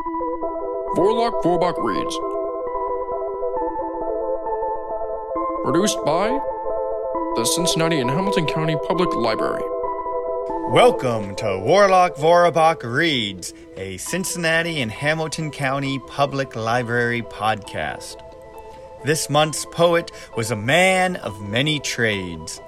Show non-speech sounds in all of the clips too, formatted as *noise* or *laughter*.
Vorlock Vorbach reads. Produced by the Cincinnati and Hamilton County Public Library. Welcome to Warlock Vorabach Reads, a Cincinnati and Hamilton County Public Library podcast. This month's poet was a man of many trades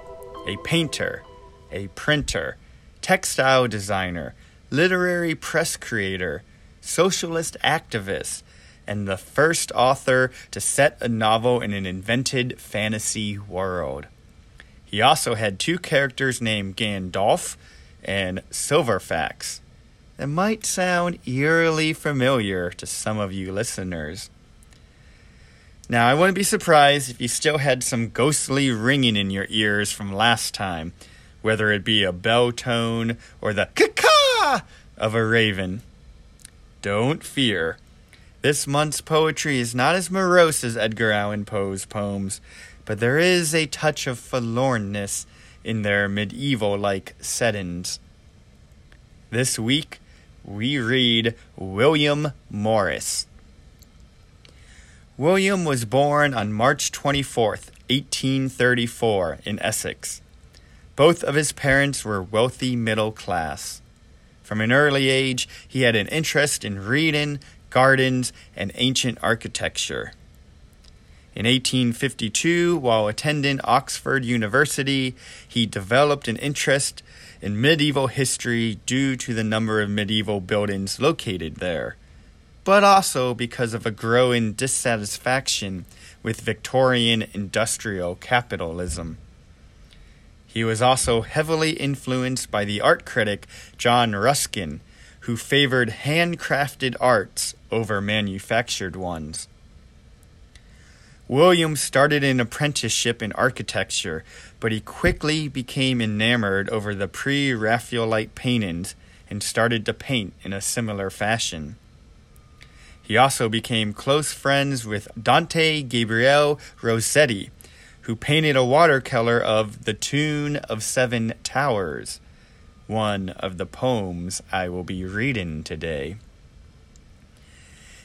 a painter, a printer, textile designer, literary press creator, socialist activist, and the first author to set a novel in an invented fantasy world. He also had two characters named Gandalf and Silverfax. That might sound eerily familiar to some of you listeners. Now, I wouldn't be surprised if you still had some ghostly ringing in your ears from last time, whether it be a bell tone or the caw of a raven. Don't fear. This month's poetry is not as morose as Edgar Allan Poe's poems, but there is a touch of forlornness in their medieval like settings. This week, we read William Morris. William was born on March 24th, 1834, in Essex. Both of his parents were wealthy middle class. From an early age, he had an interest in reading, gardens, and ancient architecture. In 1852, while attending Oxford University, he developed an interest in medieval history due to the number of medieval buildings located there, but also because of a growing dissatisfaction with Victorian industrial capitalism. He was also heavily influenced by the art critic John Ruskin, who favored handcrafted arts over manufactured ones. William started an apprenticeship in architecture, but he quickly became enamored over the pre Raphaelite paintings and started to paint in a similar fashion. He also became close friends with Dante Gabriel Rossetti, who painted a watercolor of The Tune of Seven Towers, one of the poems I will be reading today.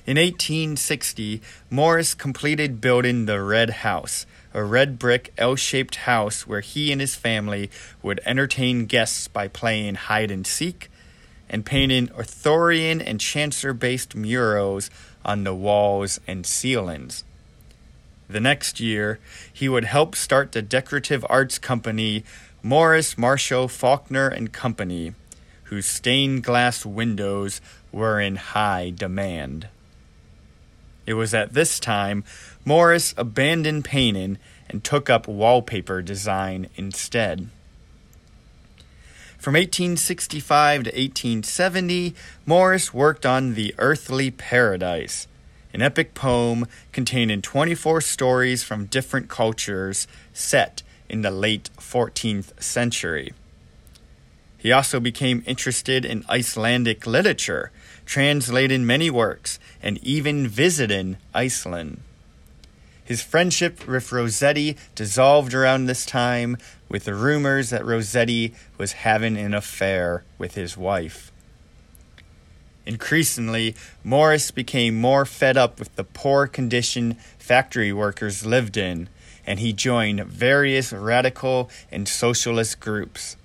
In 1860, Morris completed building the Red House, a red brick L shaped house where he and his family would entertain guests by playing hide and seek and painting Arthurian and Chaucer based murals on the walls and ceilings. The next year, he would help start the decorative arts company Morris Marshall Faulkner and Company, whose stained glass windows were in high demand. It was at this time Morris abandoned painting and took up wallpaper design instead. From 1865 to 1870, Morris worked on The Earthly Paradise, an epic poem containing 24 stories from different cultures set in the late 14th century. He also became interested in Icelandic literature, translating many works, and even visiting Iceland. His friendship with Rossetti dissolved around this time with the rumors that Rossetti was having an affair with his wife. Increasingly, Morris became more fed up with the poor condition factory workers lived in, and he joined various radical and socialist groups.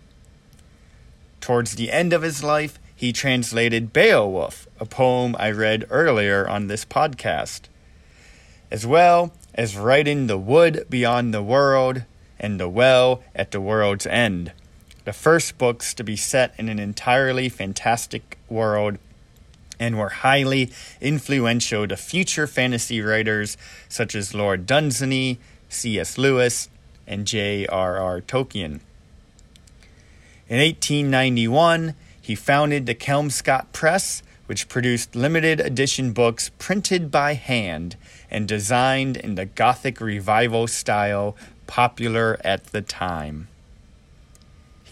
Towards the end of his life, he translated Beowulf, a poem I read earlier on this podcast, as well as writing The Wood Beyond the World and The Well at the World's End, the first books to be set in an entirely fantastic world and were highly influential to future fantasy writers such as Lord Dunsany, C.S. Lewis, and J.R.R. Tolkien. In 1891, he founded the Kelmscott Press, which produced limited edition books printed by hand and designed in the Gothic Revival style popular at the time.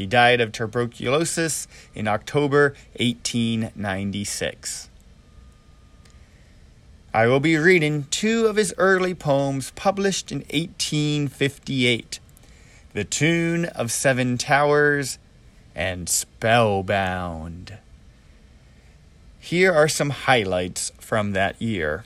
He died of tuberculosis in October 1896. I will be reading two of his early poems published in 1858 The Tune of Seven Towers and Spellbound. Here are some highlights from that year.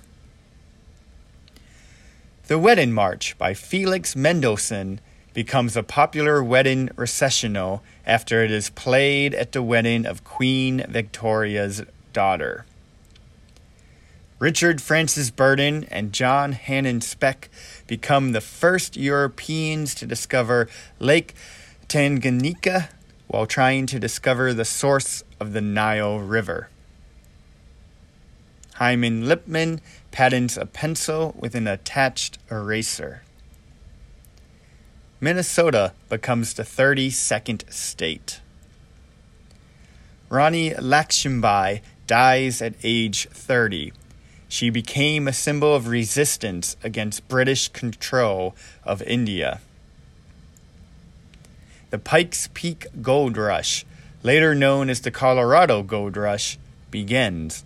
The Wedding March by Felix Mendelssohn becomes a popular wedding recessional after it is played at the wedding of Queen Victoria's daughter. Richard Francis Burton and John Hanning Speke become the first Europeans to discover Lake Tanganyika while trying to discover the source of the Nile River. Hyman Lipman patents a pencil with an attached eraser. Minnesota becomes the 32nd state. Rani Lakshmibai dies at age 30. She became a symbol of resistance against British control of India. The Pikes Peak Gold Rush, later known as the Colorado Gold Rush, begins.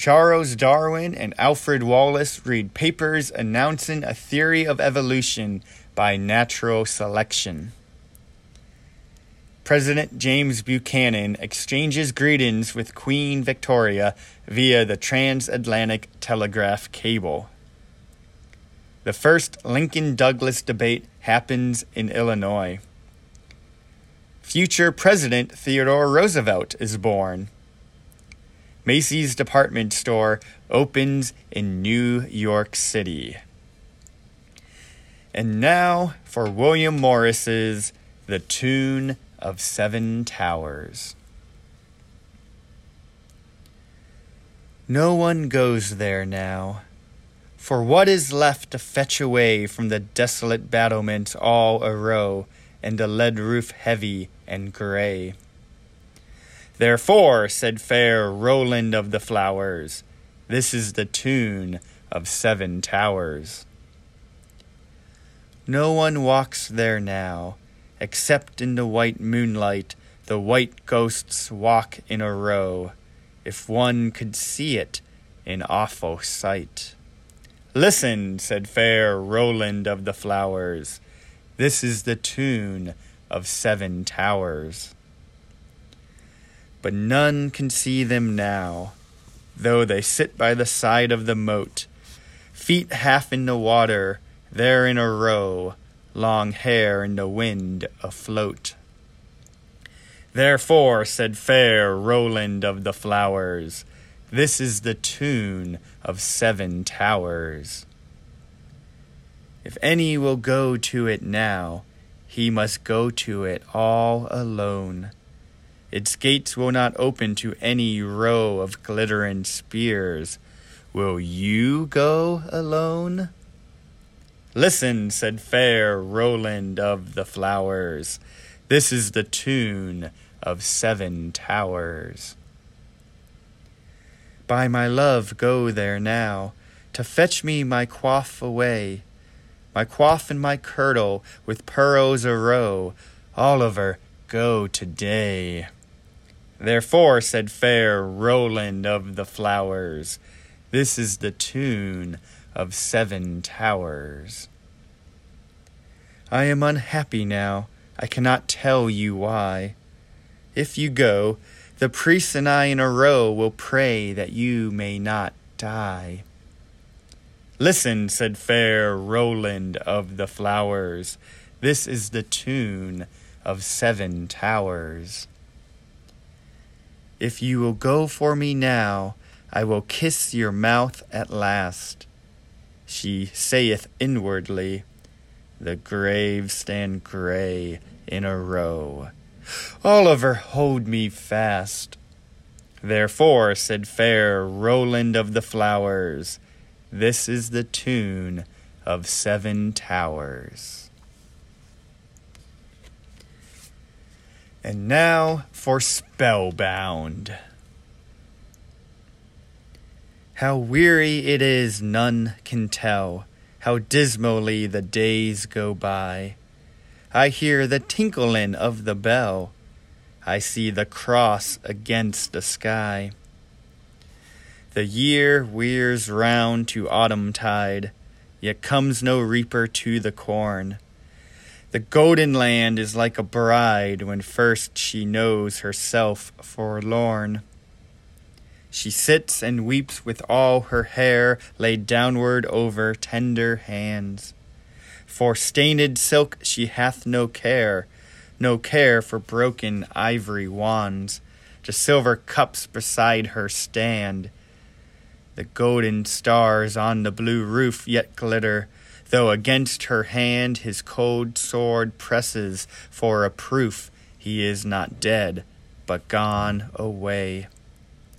Charles Darwin and Alfred Wallace read papers announcing a theory of evolution by natural selection. President James Buchanan exchanges greetings with Queen Victoria via the transatlantic telegraph cable. The first Lincoln Douglas debate happens in Illinois. Future President Theodore Roosevelt is born. Macy's department store opens in New York City. And now for William Morris's The Tune of Seven Towers. No one goes there now, for what is left to fetch away from the desolate battlements all a row, and the lead roof heavy and grey? Therefore, said fair Roland of the Flowers, this is the tune of Seven Towers. No one walks there now, except in the white moonlight the white ghosts walk in a row, if one could see it in awful sight. Listen, said fair Roland of the Flowers, this is the tune of Seven Towers but none can see them now, though they sit by the side of the moat, feet half in the water, there in a row, long hair in the wind afloat. Therefore, said fair Roland of the Flowers, this is the tune of Seven Towers. If any will go to it now, he must go to it all alone its gates will not open to any row of glittering spears. Will you go alone? Listen, said fair Roland of the Flowers. This is the tune of Seven Towers. By my love, go there now, to fetch me my coif away, my coif and my kirtle with pearls a row. Oliver, go today. Therefore, said fair Roland of the Flowers, this is the tune of Seven Towers. I am unhappy now, I cannot tell you why. If you go, the priests and I in a row will pray that you may not die. Listen, said fair Roland of the Flowers, this is the tune of Seven Towers. If you will go for me now, I will kiss your mouth at last. She saith inwardly, The graves stand grey in a row. Oliver, hold me fast. Therefore, said fair Roland of the Flowers, this is the tune of Seven Towers. And now for Spellbound. How weary it is, none can tell. How dismally the days go by. I hear the tinkling of the bell. I see the cross against the sky. The year wears round to autumn tide, yet comes no reaper to the corn. The golden land is like a bride when first she knows herself forlorn. She sits and weeps with all her hair laid downward over tender hands. For stained silk she hath no care, no care for broken ivory wands. The silver cups beside her stand. The golden stars on the blue roof yet glitter, though against her hand his cold sword presses for a proof he is not dead, but gone away.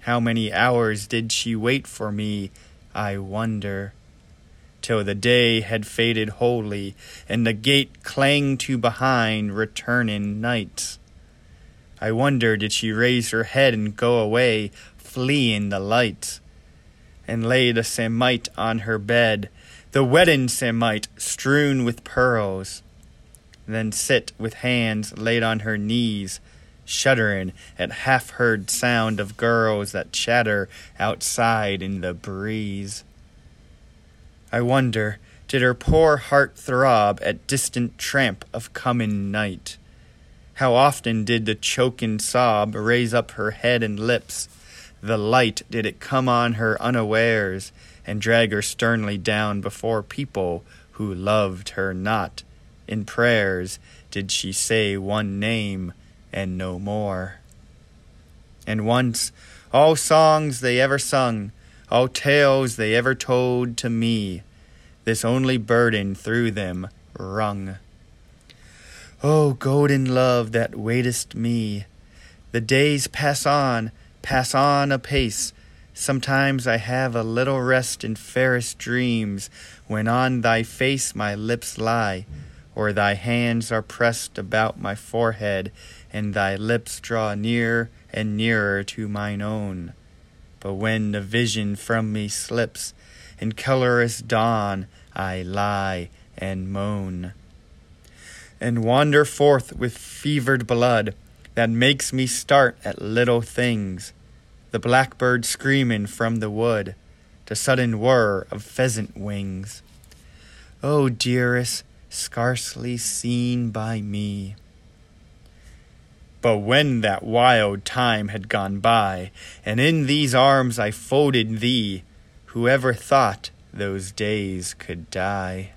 How many hours did she wait for me, I wonder? Till the day had faded wholly, and the gate clanged to behind returning nights. I wonder did she raise her head and go away, fleeing the lights, and lay the samite on her bed, the wedding samite strewn with pearls, then sit with hands laid on her knees, shuddering at half heard sound of girls that chatter outside in the breeze. I wonder, did her poor heart throb at distant tramp of coming night? How often did the choking sob raise up her head and lips? The light did it come on her unawares and drag her sternly down before people who loved her not? In prayers did she say one name and no more. And once all songs they ever sung, all tales they ever told to me, this only burden through them rung. O golden love that waitest me, the days pass on, pass on apace. Sometimes I have a little rest in fairest dreams, when on thy face my lips lie, or thy hands are pressed about my forehead, and thy lips draw near and nearer to mine own. But when the vision from me slips, in colorous dawn I lie and moan, and wander forth with fevered blood that makes me start at little things, the blackbird screaming from the wood, the sudden whir of pheasant wings. Oh, dearest, scarcely seen by me. But when that wild time had gone by, and in these arms I folded thee, whoever thought those days could die?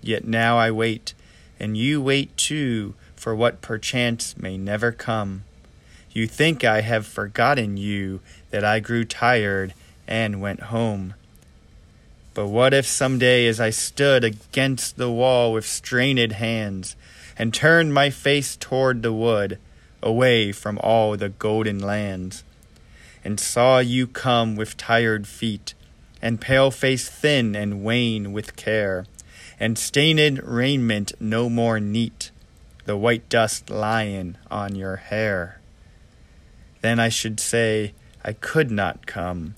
Yet now I wait, and you wait too, for what perchance may never come. You think I have forgotten you, that I grew tired and went home. But what if some day, as I stood against the wall with strained hands, and turned my face toward the wood, away from all the golden lands, and saw you come with tired feet, and pale face thin and wan with care, and stained raiment no more neat, the white dust lying on your hair. Then I should say, I could not come.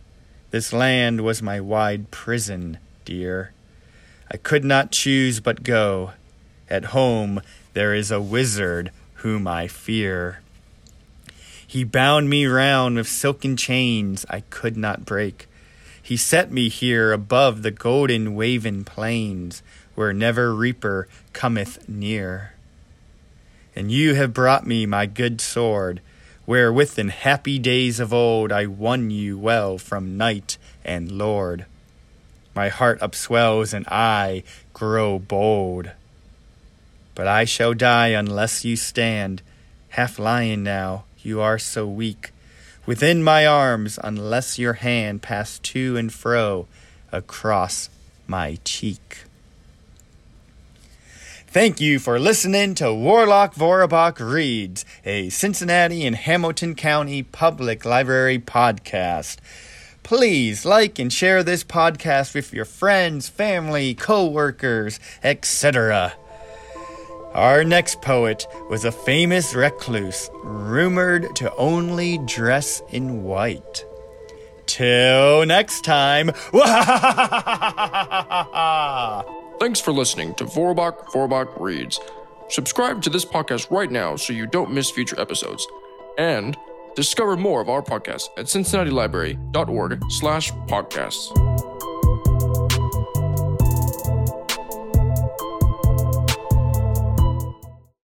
This land was my wide prison, dear. I could not choose but go. At home there is a wizard whom I fear. He bound me round with silken chains I could not break. He set me here above the golden waving plains, where never reaper cometh near. And you have brought me my good sword, wherewith in happy days of old I won you well from knight and lord. My heart upswells and I grow bold. But I shall die unless you stand, half lying now, you are so weak, within my arms, unless your hand pass to and fro across my cheek. Thank you for listening to Warlock Vorabach Reads, a Cincinnati and Hamilton County Public Library podcast. Please like and share this podcast with your friends, family, co-workers, etc. Our next poet was a famous recluse, rumored to only dress in white. Till next time. *laughs* Thanks for listening to Vorbach Vorbach Reads. Subscribe to this podcast right now so you don't miss future episodes. And discover more of our podcast at cincinnatilibrary.org slash podcasts.